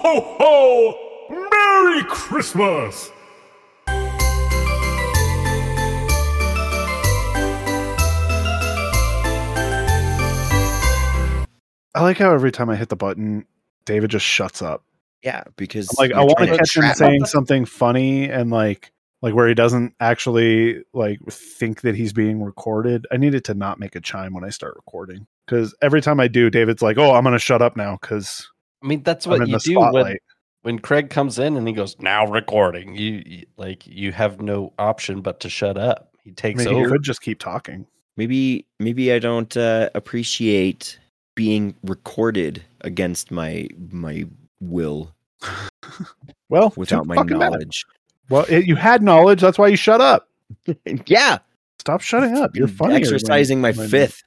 ho, ho! Merry Christmas! I like how every time I hit the button, David just shuts up. Yeah, because I'm like I want to catch him trap saying something funny and like like where he doesn't actually like think that he's being recorded. I needed to not make a chime when I start recording because every time I do, David's like, "Oh, I'm going to shut up now because I mean, that's what you do when, spotlight." when Craig comes in and he goes, "Now recording." You, you like you have no option but to shut up. He I takes mean, he over. could just keep talking. maybe maybe I don't uh, appreciate being recorded against my my will Well, without my fucking bad. knowledge. Well, it, you had knowledge. That's why you shut up. yeah, Stop shutting up. You're funny. exercising my fifth.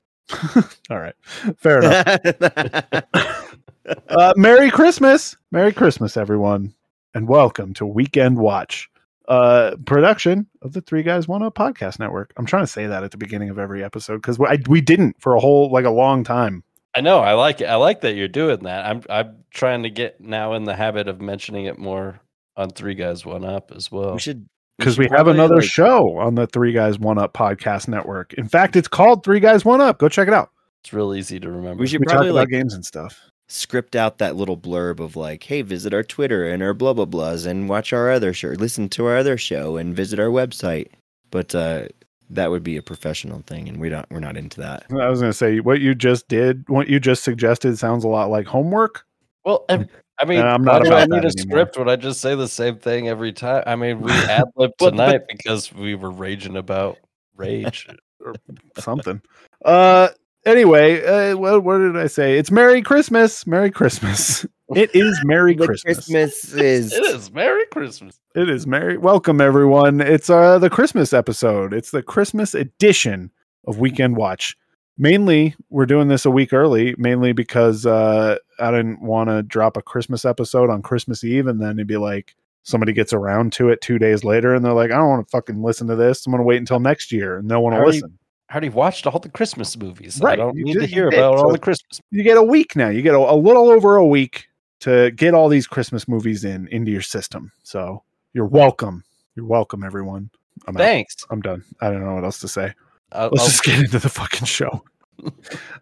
All right, fair enough. uh, Merry Christmas, Merry Christmas, everyone, and welcome to Weekend Watch, uh, production of the Three Guys One Up podcast network. I'm trying to say that at the beginning of every episode because we, I- we didn't for a whole like a long time. I know. I like it. I like that you're doing that. I'm I'm trying to get now in the habit of mentioning it more on Three Guys One Up as well. we should Because should we, have another like, show on the Three Guys One Up podcast network. In fact, it's called Three Guys One Up. Go check it out. It's real easy to remember. We should We talk probably about like games and stuff. Script out that little blurb of like, hey, visit our Twitter and our blah blah blahs and watch our other show, listen to our other show and visit our website. But uh, that would be a professional thing, and we're not we're not into that. I was going to say what you just did, what you just suggested, sounds a lot like homework. Well, I, I mean, And I'm why not do I need a anymore. script when I just say the same thing every time? I mean, we ad lib tonight because we were raging about rage. Or something. Uh, anyway, uh, what, what did I say? It's Merry Christmas. Merry Christmas. It is Merry Christmas. Christmas is it is Merry Christmas. It is Merry. Welcome everyone. It's uh the Christmas episode. It's the Christmas edition of Weekend Watch. Mainly, we're doing this a week early, mainly because uh I didn't want to drop a Christmas episode on Christmas Eve and then it'd be like somebody gets around to it two days later and they're like, I don't want to fucking listen to this. I'm gonna wait until next year and no one will Already- listen. I already watched all the Christmas movies. I Right, don't you need to hear did, about all the Christmas. you get a week now. You get a, a little over a week to get all these Christmas movies in into your system. So you're welcome. You're welcome, everyone. I'm out. Thanks. I'm done. I don't know what else to say. I'll, Let's I'll- just get into the fucking show.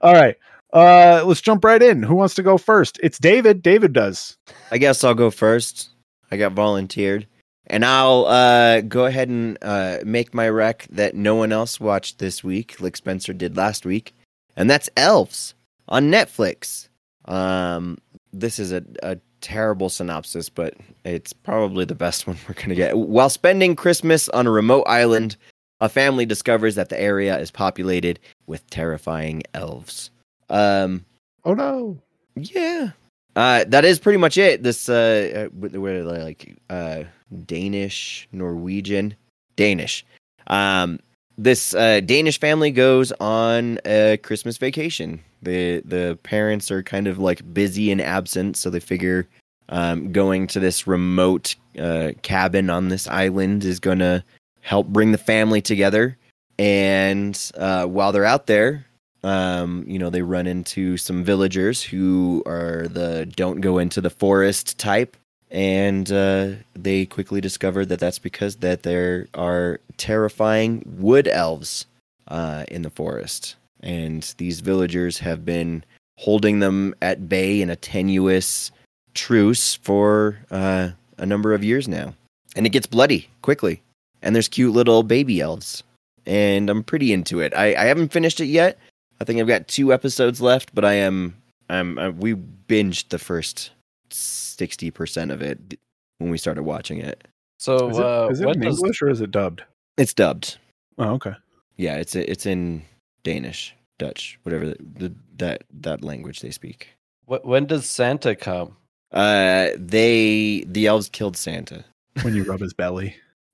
all right. Uh let's jump right in. Who wants to go first? It's David. David does. I guess I'll go first. I got volunteered. And I'll uh, go ahead and uh, make my rec that no one else watched this week, like Spencer did last week. And that's Elves on Netflix. Um, this is a, a terrible synopsis, but it's probably the best one we're going to get. While spending Christmas on a remote island, a family discovers that the area is populated with terrifying elves. Um, Oh no. yeah. Uh, that is pretty much it. This uh, uh are like uh Danish, Norwegian, Danish. Um, this uh, Danish family goes on a Christmas vacation. The the parents are kind of like busy and absent, so they figure um, going to this remote uh, cabin on this island is gonna help bring the family together. And uh, while they're out there, um, you know, they run into some villagers who are the don't go into the forest type, and uh, they quickly discover that that's because that there are terrifying wood elves uh, in the forest, and these villagers have been holding them at bay in a tenuous truce for uh, a number of years now, and it gets bloody quickly, and there's cute little baby elves, and I'm pretty into it. I, I haven't finished it yet. I think I've got two episodes left, but I am I'm I, we binged the first sixty percent of it when we started watching it. So, Is it, uh, is it in does- English or is it dubbed? It's dubbed. Oh, okay. Yeah, it's it's in Danish, Dutch, whatever the, the, that that language they speak. wh- when does Santa come? Uh, they the elves killed Santa. When you rub his belly.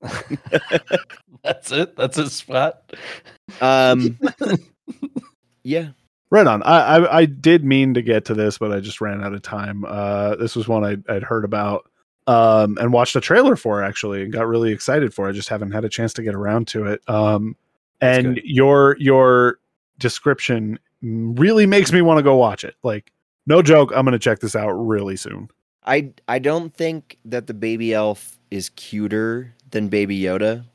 That's it. That's his spot. Um, yeah, Right on. I, I I did mean to get to this, but I just ran out of time. Uh, this was one I, I'd heard about um, and watched a trailer for actually, and got really excited for. I just haven't had a chance to get around to it. Um, and good. your your description really makes me want to go watch it. Like, no joke, I'm going to check this out really soon. I I don't think that the baby elf is cuter than Baby Yoda,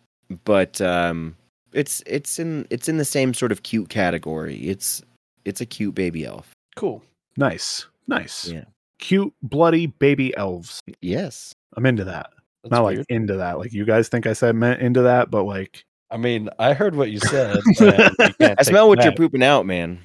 but um, it's it's in it's in the same sort of cute category. It's it's a cute baby elf. Cool. Nice, nice. Yeah. Cute, bloody baby elves. Yes. I'm into that. That's Not weird. like into that. Like you guys think I said meant into that, but like I mean, I heard what you said. you I smell it what you're pooping out, man.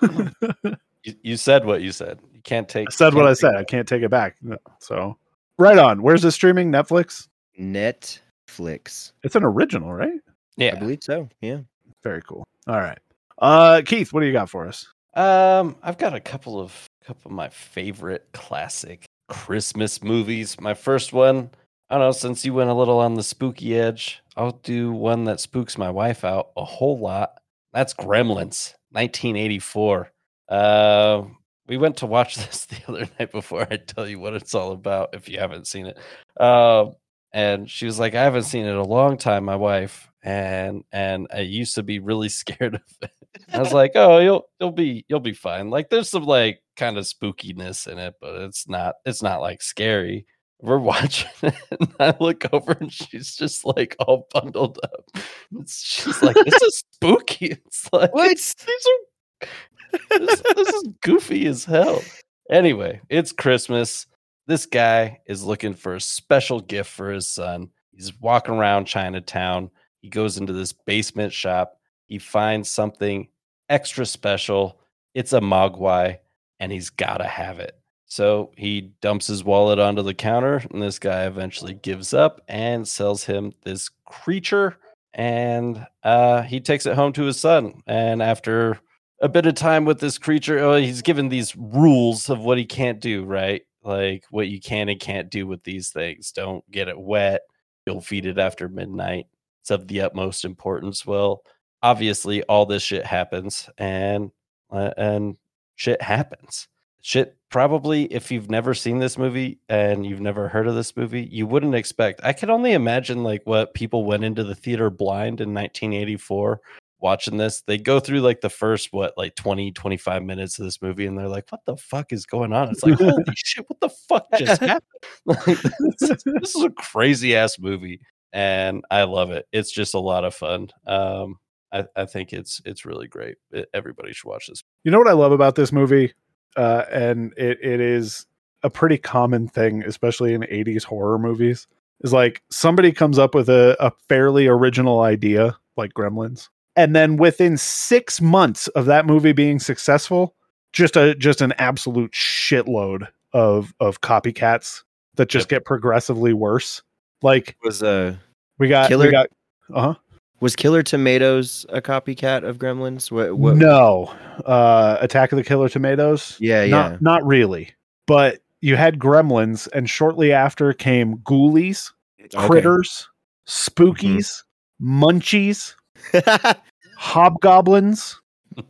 You, you said what you said. You can't take. I said what I take said. I can't take it back. No. So right on. Where's this streaming? Netflix? Netflix. It's an original, right? Yeah, I believe so. Yeah. Very cool. All right. Uh Keith, what do you got for us? Um, I've got a couple of couple of my favorite classic Christmas movies. My first one, I don't know, since you went a little on the spooky edge, I'll do one that spooks my wife out a whole lot. That's Gremlins, 1984. Uh, we went to watch this the other night before I tell you what it's all about if you haven't seen it. Um, and she was like, I haven't seen it a long time, my wife. And and I used to be really scared of it. I was like, oh, you'll you'll be you'll be fine. Like there's some like kind of spookiness in it, but it's not it's not like scary. We're watching it, and I look over and she's just like all bundled up. It's, she's like, this is spooky. It's like What? these are this, this is goofy as hell. Anyway, it's Christmas. This guy is looking for a special gift for his son. He's walking around Chinatown. He goes into this basement shop. He finds something extra special. It's a mogwai, and he's got to have it. So he dumps his wallet onto the counter, and this guy eventually gives up and sells him this creature. And uh, he takes it home to his son. And after a bit of time with this creature, oh, he's given these rules of what he can't do, right? Like what you can and can't do with these things. Don't get it wet. You'll feed it after midnight. It's of the utmost importance. Well, obviously, all this shit happens, and uh, and shit happens. Shit, probably if you've never seen this movie and you've never heard of this movie, you wouldn't expect. I can only imagine like what people went into the theater blind in 1984 watching this. They go through like the first, what, like 20, 25 minutes of this movie, and they're like, what the fuck is going on? It's like, holy shit, what the fuck just happened? Like, this, this is a crazy ass movie, and I love it. It's just a lot of fun. Um, I, I think it's it's really great. It- everybody should watch this. You know what I love about this movie? Uh, and it, it is a pretty common thing, especially in 80s horror movies, is like somebody comes up with a, a fairly original idea, like Gremlins. And then within six months of that movie being successful, just a just an absolute shitload of of copycats that just Yep. get progressively worse. Like Was uh we got Killer- we got uh-huh. Was Killer Tomatoes a copycat of Gremlins? What? what no. Uh Attack of the Killer Tomatoes. Yeah, yeah. Not not really. But you had Gremlins, and shortly after came Ghoulies, Okay. Critters, Spookies, Munchies, Hobgoblins,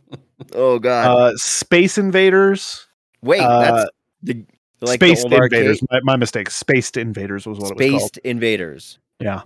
oh God! uh, Space Invaders, Wait, uh, that's the like Spaced Invaders. My, my mistake. Spaced Invaders was what it was called. Spaced Invaders. Yeah.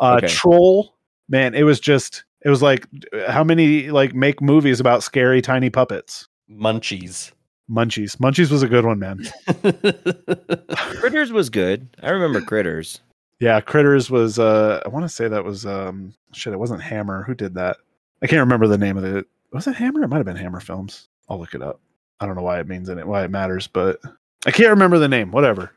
Uh, Okay. Troll. Man, it was just. It was like how many like make movies about scary tiny puppets. Munchies. Munchies. Munchies was a good one, man. Critters was good. I remember Critters. Yeah, Critters was uh I want to say that was um shit, it wasn't Hammer. Who did that? I can't remember the name of it. Was it Hammer? It might have been Hammer Films. I'll look it up. I don't know why it means in it, why it matters, but I can't remember the name. Whatever.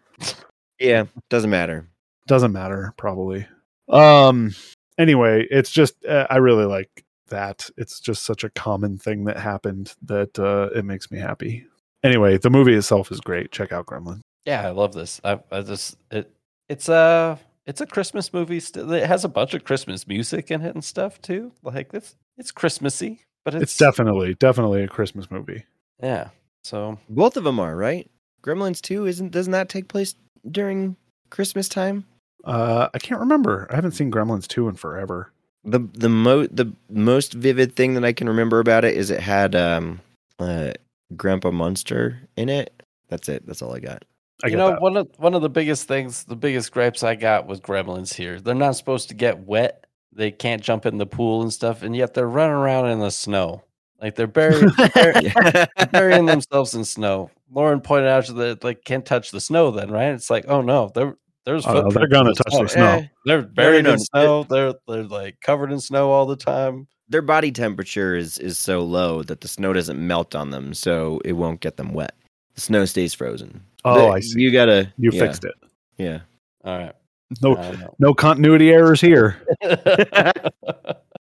Yeah, doesn't matter. Doesn't matter, probably. Um anyway, it's just uh, I really like that. It's just such a common thing that happened that uh it makes me happy. Anyway, the movie itself is great. Check out Gremlin. Yeah, I love this. I, I just it it's a it's a Christmas movie. Still, it has a bunch of Christmas music in it and stuff too. Like it's it's Christmassy, but it's, It's definitely definitely a Christmas movie. yeah. So Both of them are right. Gremlins two isn't doesn't that take place during Christmas time? Uh I can't remember. I haven't seen Gremlins 2 in forever. The the mo the most vivid thing that I can remember about it is it had um uh Grandpa Munster in it. That's it. That's all I got. I you know that. one of one of the biggest things, the biggest gripes I got with Gremlins here. They're not supposed to get wet. They can't jump in the pool and stuff, and yet they're running around in the snow. Like they're burying, they're burying themselves in snow. Lauren pointed out that like can't touch the snow. Then right? It's like, oh no, there there's Oh, no, they're gonna in the touch the snow. snow. Eh, They're buried no, in no. snow. They're they're like covered in snow all the time. their body temperature is is so low that the snow doesn't melt on them, so it won't get them wet. The snow stays frozen. Oh, The- I see. You gotta You yeah, fixed it. Yeah. All right. No, I don't know. no continuity errors here. all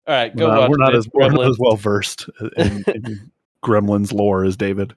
right, go Uh, watch we're not as we're not Gremlins. as well versed in, in Gremlins lore as David.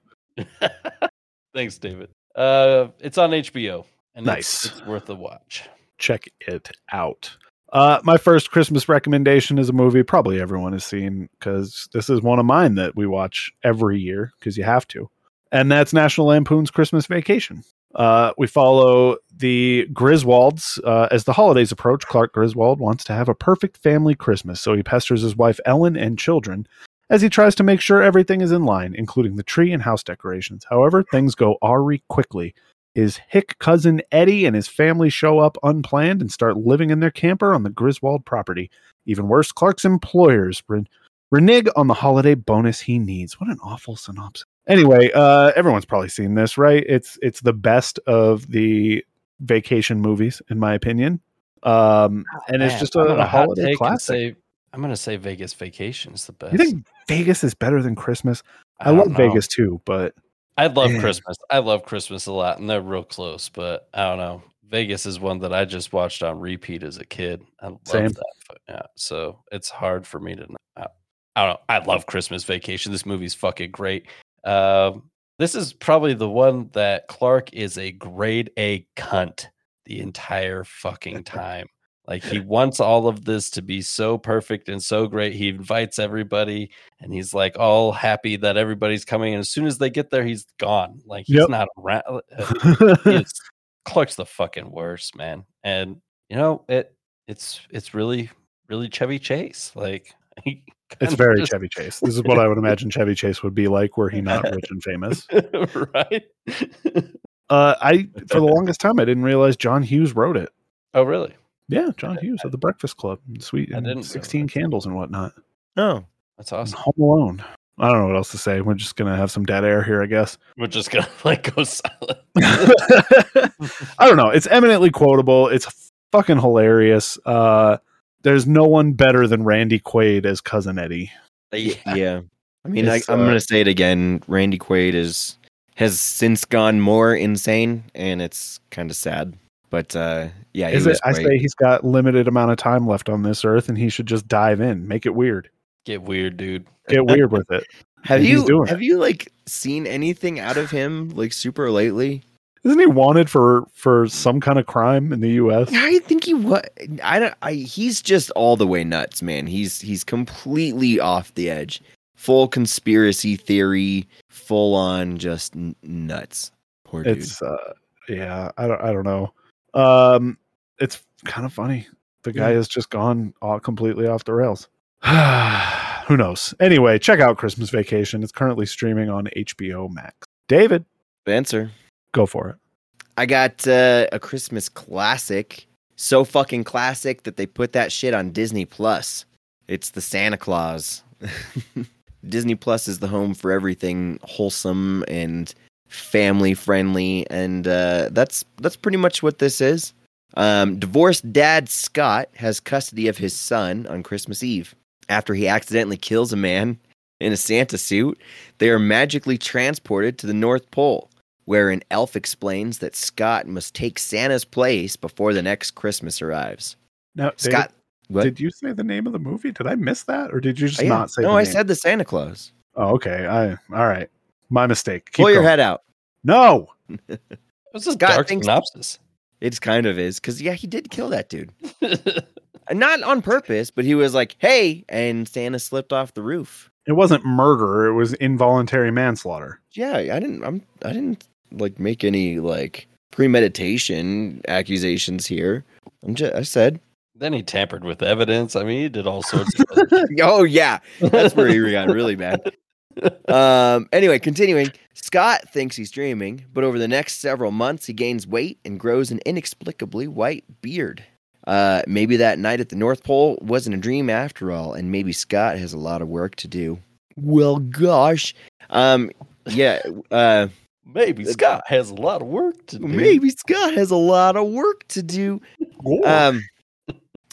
Thanks, David. Uh, it's on HBO, and Nice. it's, it's worth a watch. Check it out. Uh, my first Christmas recommendation is a movie probably everyone has seen because this is one of mine that we watch every year because you have to, and that's National Lampoon's Christmas Vacation. Uh, we follow the Griswolds uh, as the holidays approach. Clark Griswold wants to have a perfect family Christmas, so he pesters his wife Ellen and children as he tries to make sure everything is in line, including the tree and house decorations. However, things go awry quickly. His hick cousin Eddie and his family show up unplanned and start living in their camper on the Griswold property. Even worse, Clark's employers ren- renege on the holiday bonus he needs. What an awful synopsis. Anyway, uh, everyone's probably seen this, right? It's it's the best of the vacation movies, in my opinion. Um, and it's just a, a holiday classic. Say, I'm gonna say Vegas Vacation is the best. you think Vegas is better than Christmas? I, don't love know. Vegas too, but I love Man. Christmas. I love Christmas a lot, and they're real close. But I don't know. Vegas is one that I just watched on repeat as a kid. I love Same. that. Yeah, so it's hard for me to. not- I, I don't know. I love Christmas Vacation. This movie's fucking great. Um, this is probably the one that Clark is a grade A cunt the entire fucking time. Like he wants all of this to be so perfect and so great. He invites everybody and he's like all happy that everybody's coming. And as soon as they get there, he's gone. Like he's Yep. not around. He is- Clark's the fucking worst, man. And you know, it it's it's really, really Chevy Chase. Like it's very just- Chevy Chase. This is what I would imagine Chevy Chase would be like were he not rich and famous. right? Uh, I for the longest time I didn't realize John Hughes wrote it. oh, really? Yeah, John Hughes of the Breakfast Club, and Sweet, I and didn't Sixteen that. Candles and whatnot. Oh. That's And awesome. Home Alone. I don't know what else to say. We're just gonna have some dead air here, I guess. We're just gonna like go silent. I don't know. It's eminently quotable. It's fucking hilarious. Uh, there's no one better than Randy Quaid as cousin Eddie. Yeah. I mean, I, I'm uh, gonna say it again. Randy Quaid is has since gone more insane, and it's kind of sad. But uh, yeah, Is it? I say he's got limited amount of time left on this earth, and he should just dive in, make it weird, Get weird, dude. get weird with it. have he's you doing have you like seen anything out of him like super lately? Isn't he wanted for for some kind of crime in the U.S.? I think he was. I don't. I, he's just all the way nuts, man. He's he's completely off the edge. Full conspiracy theory. Full on just n- nuts. Poor dude. It's uh, yeah. I don't. I don't know. Um, it's kind of funny. The guy has just gone all completely off the rails. Who knows? Anyway, check out Christmas Vacation. It's currently streaming on HBO Max. David, Answer. go for it. I got uh, a Christmas classic. So fucking classic that they put that shit on Disney Plus. It's the Santa Claus. Disney Plus is the home for everything wholesome and family friendly, and uh, that's that's pretty much what this is. Um, divorced dad Scott has custody of his son on Christmas Eve after he accidentally kills a man in a Santa suit. They are magically transported to the North Pole where an elf explains that Scott must take Santa's place before the next Christmas arrives. Now, Scott, did you say the name of the movie? Did I miss that, or did you just Oh, yeah. not say? No, I name? said the Santa Claus. Oh, okay. I all right. My mistake. Keep Pull your going. head out. No. It was a dark thinks- synopsis. It kind of is because yeah, he did kill that dude, not on purpose, but he was like, "Hey," and Santa slipped off the roof. It wasn't murder. It was involuntary manslaughter. Yeah, I didn't. I'm. I didn't like make any like premeditation accusations here. I'm just. I said, then he tampered with evidence. I mean, he did all sorts of other "Oh yeah, that's where he got really bad." Um, anyway, continuing, Scott thinks he's dreaming, but over the next several months, he gains weight and grows an inexplicably white beard. Uh, maybe that night at the North Pole wasn't a dream after all, and maybe Scott has a lot of work to do. Well, gosh, um, yeah, uh, Maybe Scott has a lot of work to do. Maybe Scott has a lot of work to do. Um,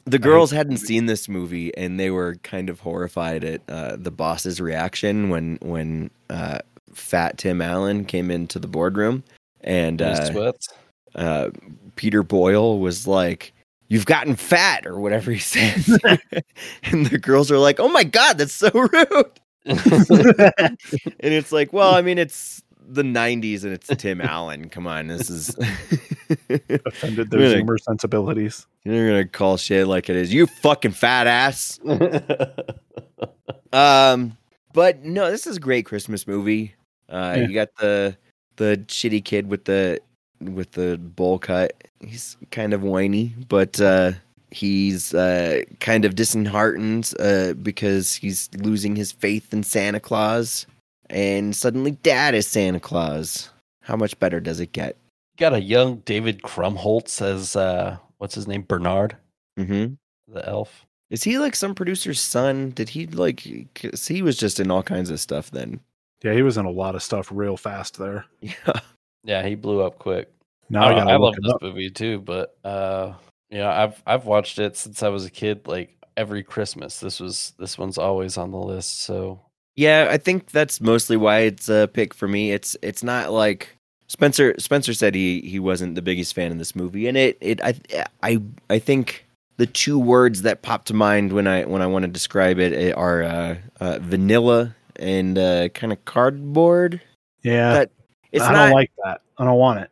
the girls hadn't seen this movie, and they were kind of horrified at uh, the boss's reaction when when uh, Fat Tim Allen came into the boardroom, and uh, uh, Peter Boyle was like, "You've gotten fat," or whatever he says, and the girls are like, "Oh my god, that's so rude!" and it's like, well, I mean, it's the '90s and it's Tim Allen. Come on, this is offended their Really? Zoomer sensibilities. you're gonna call shit like it is. You fucking fat ass. Um, but no, this is a great Christmas movie. Uh, Yeah. you got the the shitty kid with the with the bowl cut. He's kind of whiny, but uh, he's uh, kind of disheartened uh, because he's losing his faith in Santa Claus, and suddenly Dad is Santa Claus. How much better does it get? Got a young David Krumholtz as uh, what's his name? Bernard, Mm-hmm. the elf. Is he like some producer's son? Did he like? Cause he was just in all kinds of stuff then. Yeah, he was in a lot of stuff real fast there. Yeah. Yeah, he blew up quick. Now I, I, I love him this up. movie too, but uh, you know, I've I've watched it since I was a kid. Like every Christmas, this was this one's always on the list. So Yeah, I think that's mostly why it's a pick for me. It's it's not like Spencer Spencer said he he wasn't the biggest fan of this movie, and it it I I I think the two words that pop to mind when I when I want to describe it are uh, uh, vanilla and uh, kind of cardboard. Yeah, That- It's I not don't like that. I don't want it.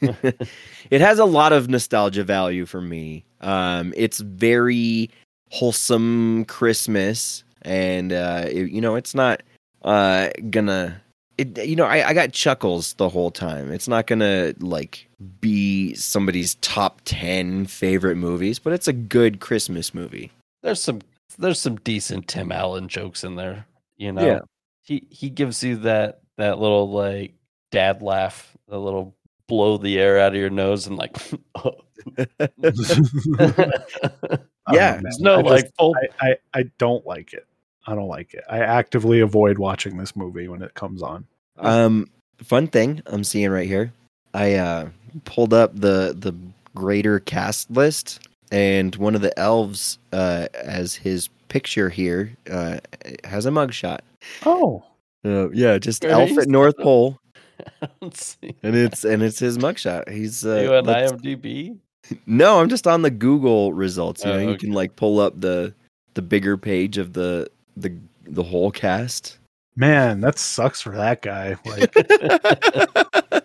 it has a lot of nostalgia value for me. Um, it's very wholesome Christmas, and uh, it- you know, it's not uh, gonna. It, you know, I, I got chuckles the whole time. It's not gonna like be somebody's top ten favorite movies, but it's a good Christmas movie. there's some there's some decent Tim Allen jokes in there. You know, Yeah. he he gives you that that little like dad laugh, the little blow the air out of your nose and like I Yeah, don't know, there's man. no I just- like full I, I, I don't like it. I don't like it. I actively avoid watching this movie when it comes on. Um, fun thing I'm seeing right here. I uh, pulled up the the greater cast list, and one of the elves, uh, as his picture here, uh, has a mugshot. Oh, Uh, yeah, just Where elf at North Pole, Let's see. and it's and it's his mugshot. He's Are uh, you on IMDb? no, I'm just on the Google results. You Oh, know, you okay. can like pull up the the bigger page of the the the whole cast. man, that sucks for that guy. Like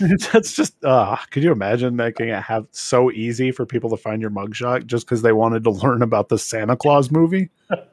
that's just uh could you imagine making it have so easy for people to find your mugshot just because they wanted to learn about the Santa Claus movie?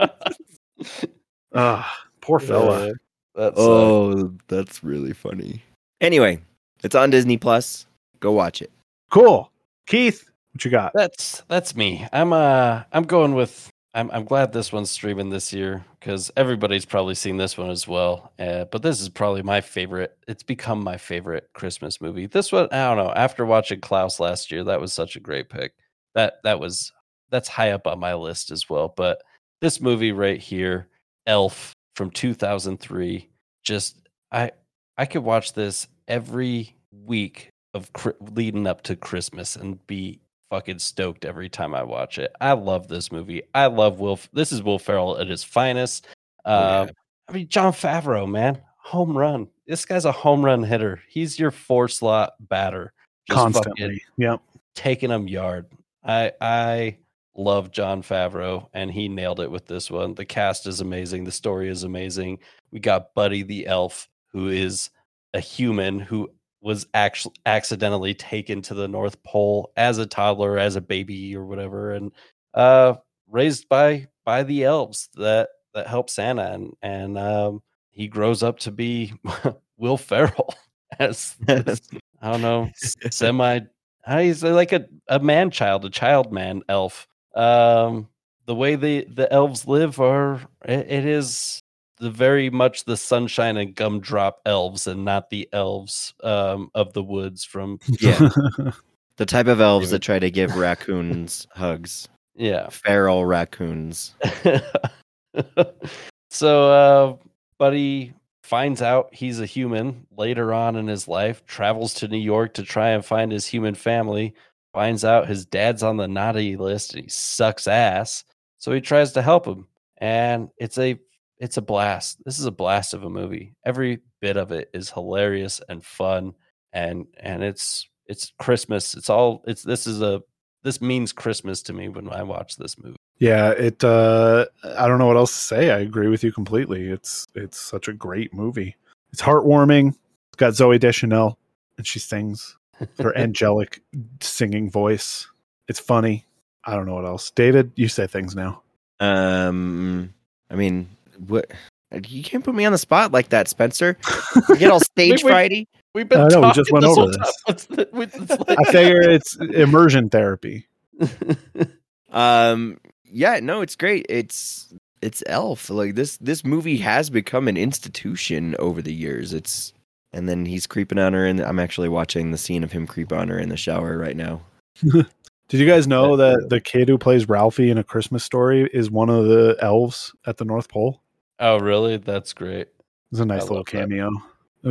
Uh poor fella. Yeah, that's uh, Oh, that's really funny. Anyway, it's on Disney Plus. Go watch it. Cool. Keith, what you got? That's that's me. I'm uh I'm going with I'm I'm glad this one's streaming this year because everybody's probably seen this one as well. Uh, but this is probably my favorite. It's become my favorite Christmas movie. This one I don't know. After watching Klaus last year, that was such a great pick. That that was that's high up on my list as well. But this movie right here, Elf from 2003, just I I could watch this every week of leading up to Christmas and be fucking stoked every time I watch it. I love this movie. I love Will. This is Will Ferrell at his finest. Uh, I mean, Jon Favreau, man, home run. This guy's a home run hitter. He's your four slot batter, Just Constantly. Yep. taking them yard. I I love Jon Favreau, and he nailed it with this one. The cast is amazing. The story is amazing. We got Buddy the elf, who is a human who was actually accidentally taken to the North Pole as a toddler, as a baby or whatever, and uh, raised by by the elves that that help Santa, and and um, he grows up to be Will Ferrell as this, I don't know semi he's like a, a man child, a child man elf. Um, the way the, the elves live are it, it is the very much the sunshine and gumdrop elves and not the elves um, of the woods from Yeah. The type of elves that try to give raccoons hugs. yeah. Feral raccoons. so uh buddy finds out he's a human later on in his life, travels to New York to try and find his human family, finds out his dad's on the naughty list and he sucks ass. So he tries to help him. And it's a it's a blast. This is a blast of a movie. Every bit of it is hilarious and fun and and it's it's Christmas. It's all it's this is a this means Christmas to me when I watch this movie. Yeah, it. Uh, I don't know what else to say. I agree with you completely. It's it's such a great movie. It's heartwarming. It's got Zooey Deschanel, and she sings her angelic singing voice. It's funny. I don't know what else. David, you say things now. Um, I mean, what? You can't put me on the spot like that, Spencer. You get all stage Wait, wait. frighty. We've been I know, we just went this over this. time. What's the- I figure it's immersion therapy. Um, yeah, no, it's great. It's it's Elf. Like this this movie has become an institution over the years. It's and then he's creeping on her, and I'm actually watching the scene of him creep on her in the shower right now. Did you guys know that the kid who plays Ralphie in A Christmas Story is one of the elves at the North Pole? Oh, really? That's great. It's a nice I little love that. cameo.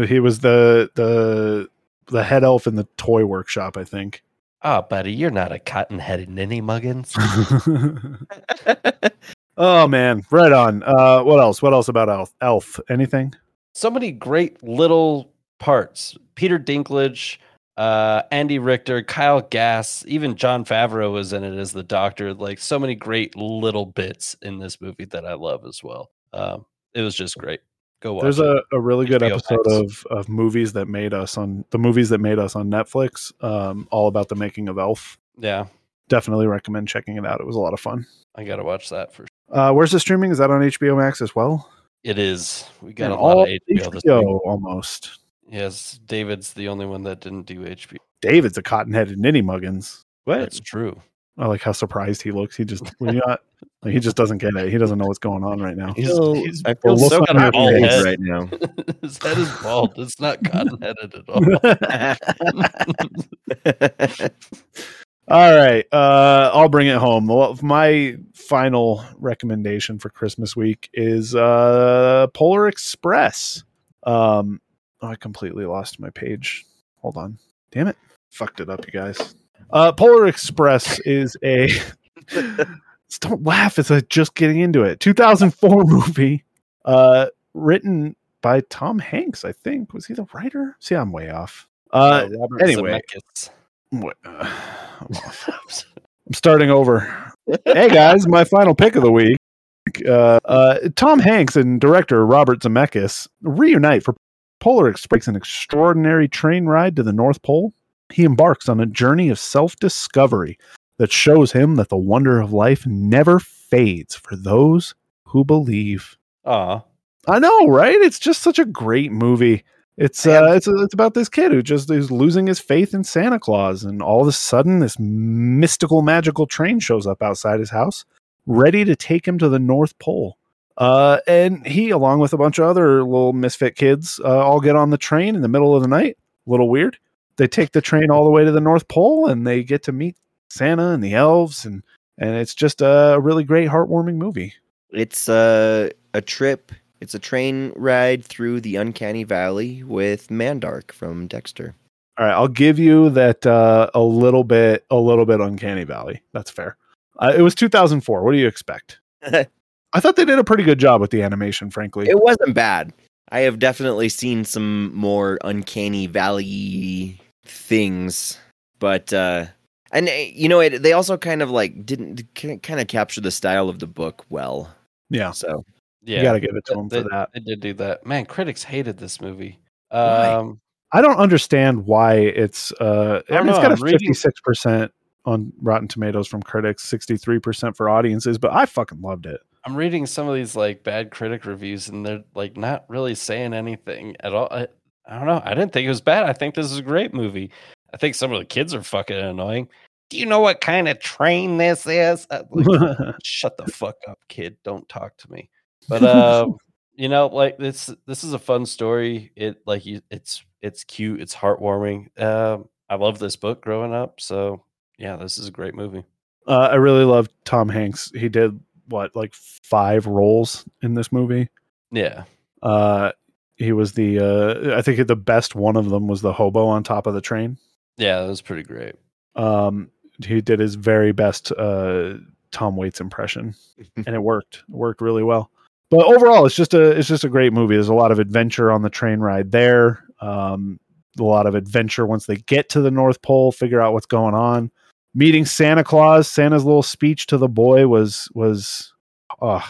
He was the the the head elf in the toy workshop, I think. Oh, buddy, you're not a cotton-headed ninny muggins. oh man, right on. Uh, what else? What else about Elf? Elf? Anything? so many great little parts. Peter Dinklage, uh, Andy Richter, Kyle Gass, even Jon Favreau was in it as the doctor. Like so many great little bits in this movie that I love as well. Um, it was just great. Go watch. There's it. a, a really good HBO episode Max. of of movies that made us on the movies that made us on Netflix. Um, all about the making of Elf. yeah. Definitely recommend checking it out. It was a lot of fun. I gotta watch that for. sure. Uh, where's the streaming? Is that on HBO Max as well? It is. We got Man, a lot all of HBO, HBO almost. Yes, David's the only one that didn't do HBO. David's a cotton-headed ninny muggins. What? That's true. I like how surprised he looks. He just when you not, like, he just doesn't get it. He doesn't know what's going on right now. He's, So, he's I feel so look on your confused right now. his head is bald. It's not cotton headed at all. All right, uh, I'll bring it home. Well, My final recommendation for Christmas week is uh, Polar Express. Um, oh, I completely lost my page. Hold on, damn it, fucked it up, you guys. Uh, Polar Express is a. Don't laugh as I just getting into it. 2004 movie, uh, written by Tom Hanks. I think was he the writer? See, I'm way off. Uh, Robert anyway. What, uh, I'm off. I'm starting over. hey guys, my final pick of the week. Uh, uh, Tom Hanks and director Robert Zemeckis reunite for Polar Express, an extraordinary train ride to the North Pole. He embarks on a journey of self-discovery that shows him that the wonder of life never fades for those who believe. Aw. I know, right? It's just such a great movie. It's uh, it's it's about this kid who just is losing his faith in Santa Claus, and all of a sudden, this mystical, magical train shows up outside his house, ready to take him to the North Pole. Uh, and he, along with a bunch of other little misfit kids, uh, all get on the train in the middle of the night. A little weird. They take the train all the way to the North Pole, and they get to meet Santa and the elves, and and it's just a really great, heartwarming movie. It's uh, a trip. It's a train ride through the uncanny valley with Mandark from Dexter. All right, I'll give you that uh, a little bit, a little bit uncanny valley. That's fair. Uh, it was 2004. What do you expect? I thought they did a pretty good job with the animation, frankly. It wasn't bad. I have definitely seen some more uncanny valley things, but uh and uh, you know it, they also kind of like didn't kind of capture the style of the book well. yeah, So Yeah. you got to give it to them they, for that. They did do that. Man, critics hated this movie. Um, I don't understand why it's. Uh, I, I don't mean, it's know, got a I'm reading- 56 percent on Rotten Tomatoes from critics, 63 percent for audiences, but I fucking loved it. I'm reading some of these like bad critic reviews, and they're like not really saying anything at all. I, I don't know. I didn't think it was bad. I think this is a great movie. I think some of the kids are fucking annoying. Do you know what kind of train this is? Uh, like, shut the fuck up, kid. Don't talk to me. But um, you know, like this this is a fun story. It like you it's it's cute, it's heartwarming. Um, I love this book growing up, so yeah, this is a great movie. uh, I really loved Tom Hanks. He did what, like five roles in this movie. Yeah. uh he was the uh, I think the best one of them was the hobo on top of the train. Yeah, that was pretty great. Um, he did his very best uh, Tom Waits impression, and it worked. It worked really well. But overall, it's just a it's just a great movie. There's a lot of adventure on the train ride there. Um, a lot of adventure once they get to the North Pole, figure out what's going on. Meeting Santa Claus, Santa's little speech to the boy was was uh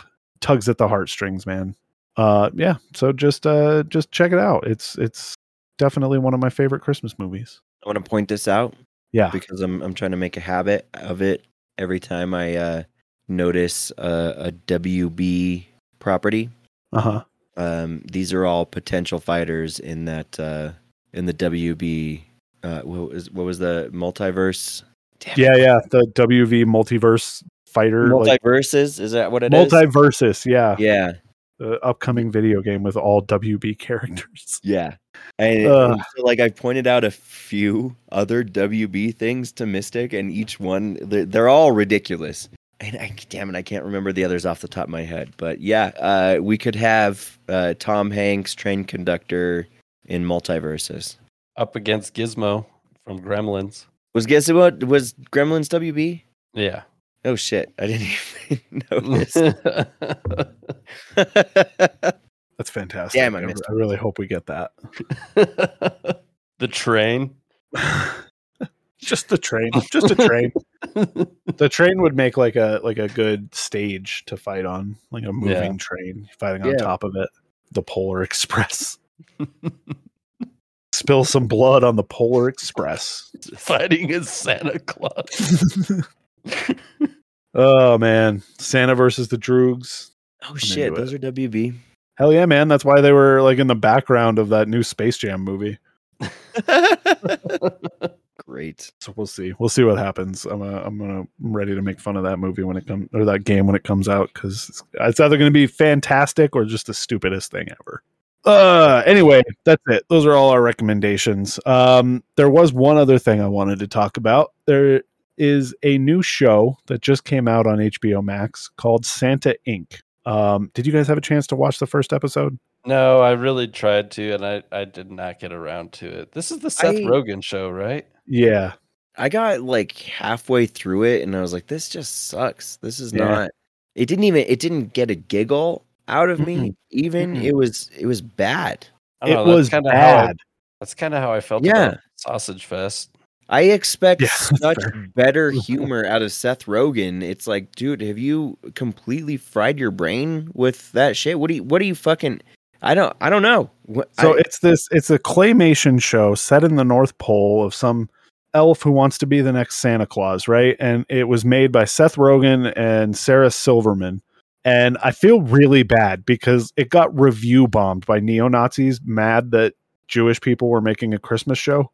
tugs at the heartstrings, man. Uh yeah, so just uh just check it out. It's it's definitely one of my favorite Christmas movies. I want to point this out Yeah. because I'm I'm trying to make a habit of it every time I uh, notice a, a WB property. Uh-huh. Um, these are all potential fighters in that uh, in the WB. Uh, what was what was the multiverse? Damn Yeah, it. yeah. The WB multiverse fighter like MultiVersus. is that what it it is? MultiVersus, yeah. Yeah, The upcoming video game with all WB characters. yeah. And Ugh. so, like, I've pointed out a few other WB things to Mystic, and each one they're, they're all ridiculous. And I, damn it, I can't remember the others off the top of my head. But yeah, uh, we could have uh, Tom Hanks, train conductor, in MultiVersus. Up against Gizmo from Gremlins. Was Gizmo, what was Gremlins WB? Yeah. Oh shit, I didn't even notice. That's fantastic. Damn, I I, missed I really hope we get that. the train. just the train. Just a train. the train would make like a like a good stage to fight on, like a moving Yeah. train fighting on Yeah. top of it. The Polar Express. Spill some blood on the Polar Express. Fighting as Santa Claus. oh man, Santa versus the Droogs. oh shit, into those are WB. Hell yeah, man! That's why they were like in the background of that new Space Jam movie. Great. So we'll see. We'll see what happens. I'm uh, I'm gonna I'm ready to make fun of that movie when it comes or that game when it comes out because it's, it's either gonna be fantastic or just the stupidest thing ever. Uh, anyway, that's it. Those are all our recommendations. Um, there was one other thing I wanted to talk about. There is a new show that just came out on HBO Max called Santa Inc. Um, did you guys have a chance to watch the first episode? No, I really tried to, and I, I did not get around to it. This is the Seth I- Rogen show, right? Yeah, I got like halfway through it and I was like, this just sucks. This is Yeah. not it didn't even it didn't get a giggle out of me even. It was it was bad. I it don't know, was that's kinda how I- bad. That's kind of how I felt Yeah. about Sausage Fest. I expect Yeah, such better humor out of Seth Rogen. It's like, dude, have you completely fried your brain with that shit? What do you what do you fucking I don't I don't know. What, So I- it's this it's a claymation show set in the North Pole of some elf who wants to be the next Santa Claus, right? And it was made by Seth Rogen and Sarah Silverman. And I feel really bad because it got review bombed by neo Nazis mad that Jewish people were making a Christmas show.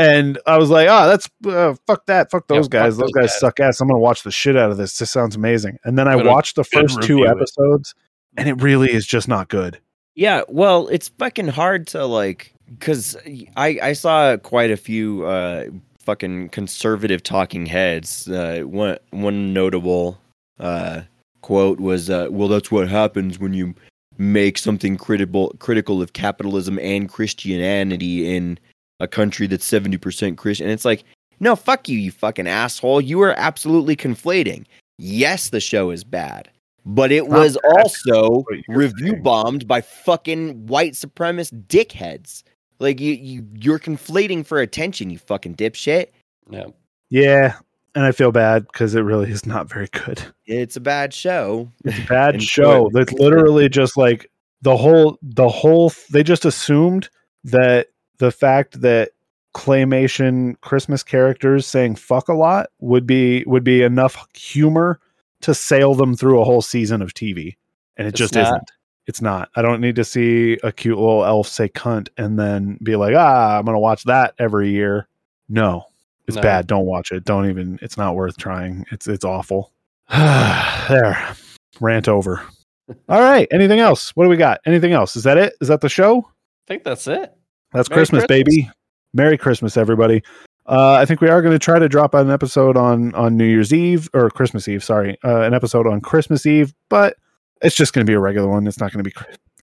And I was like, oh, that's uh, fuck that, fuck Yeah, those fuck guys. those those guys guys. suck ass. I'm gonna watch the shit out of this. This sounds amazing. And then I Gonna- watched the first two review it. episodes, and it really is just not good. Yeah, well, it's fucking hard to like because I I saw quite a few uh fucking conservative talking heads. Uh, one one notable uh quote was, uh, "Well, that's what happens when you make something critical critical of capitalism and Christianity in a country that's seventy percent Christian." And it's like, no, fuck you, you fucking asshole. You are absolutely conflating. Yes, the show is bad. But it was also review bombed by fucking white supremacist dickheads. Like you, you, you're conflating for attention, you fucking dipshit. Yeah. Yeah, and I feel bad because it really is not very good. It's a bad show. It's a bad show. it. That's literally just like the whole the whole they just assumed that the fact that claymation Christmas characters saying fuck a lot would be would be enough humor to sail them through a whole season of TV. And it It's just not. isn't. It's not. I don't need to see a cute little elf say cunt and then be like, ah, I'm gonna watch that every year. No. It's No. bad. Don't watch it. Don't even it's not worth trying. It's it's awful. there. Rant over. All right. Anything else? What do we got? Anything else? Is that it? Is that the show? I think that's it. That's Christmas, Christmas. baby. Merry Christmas, everybody. Uh, I think we are going to try to drop an episode on on New Year's Eve or Christmas Eve. Sorry, uh, an episode on Christmas Eve, but it's just going to be a regular one. It's not going to be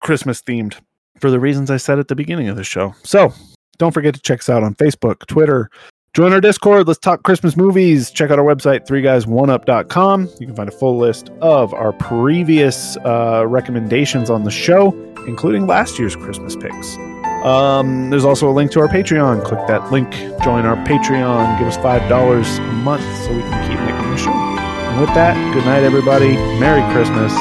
Christmas themed. for the reasons I said at the beginning of the show. So don't forget to check us out on Facebook, Twitter. Join our Discord. Let's talk Christmas movies. Check out our website, 3guys1up.com. You can find a full list of our previous uh, recommendations on the show, including last year's Christmas picks. Um, there's also a link to our Patreon. Click that link, join our Patreon, give us $5 a month so we can keep making the show. And with that, good night, everybody. Merry Christmas.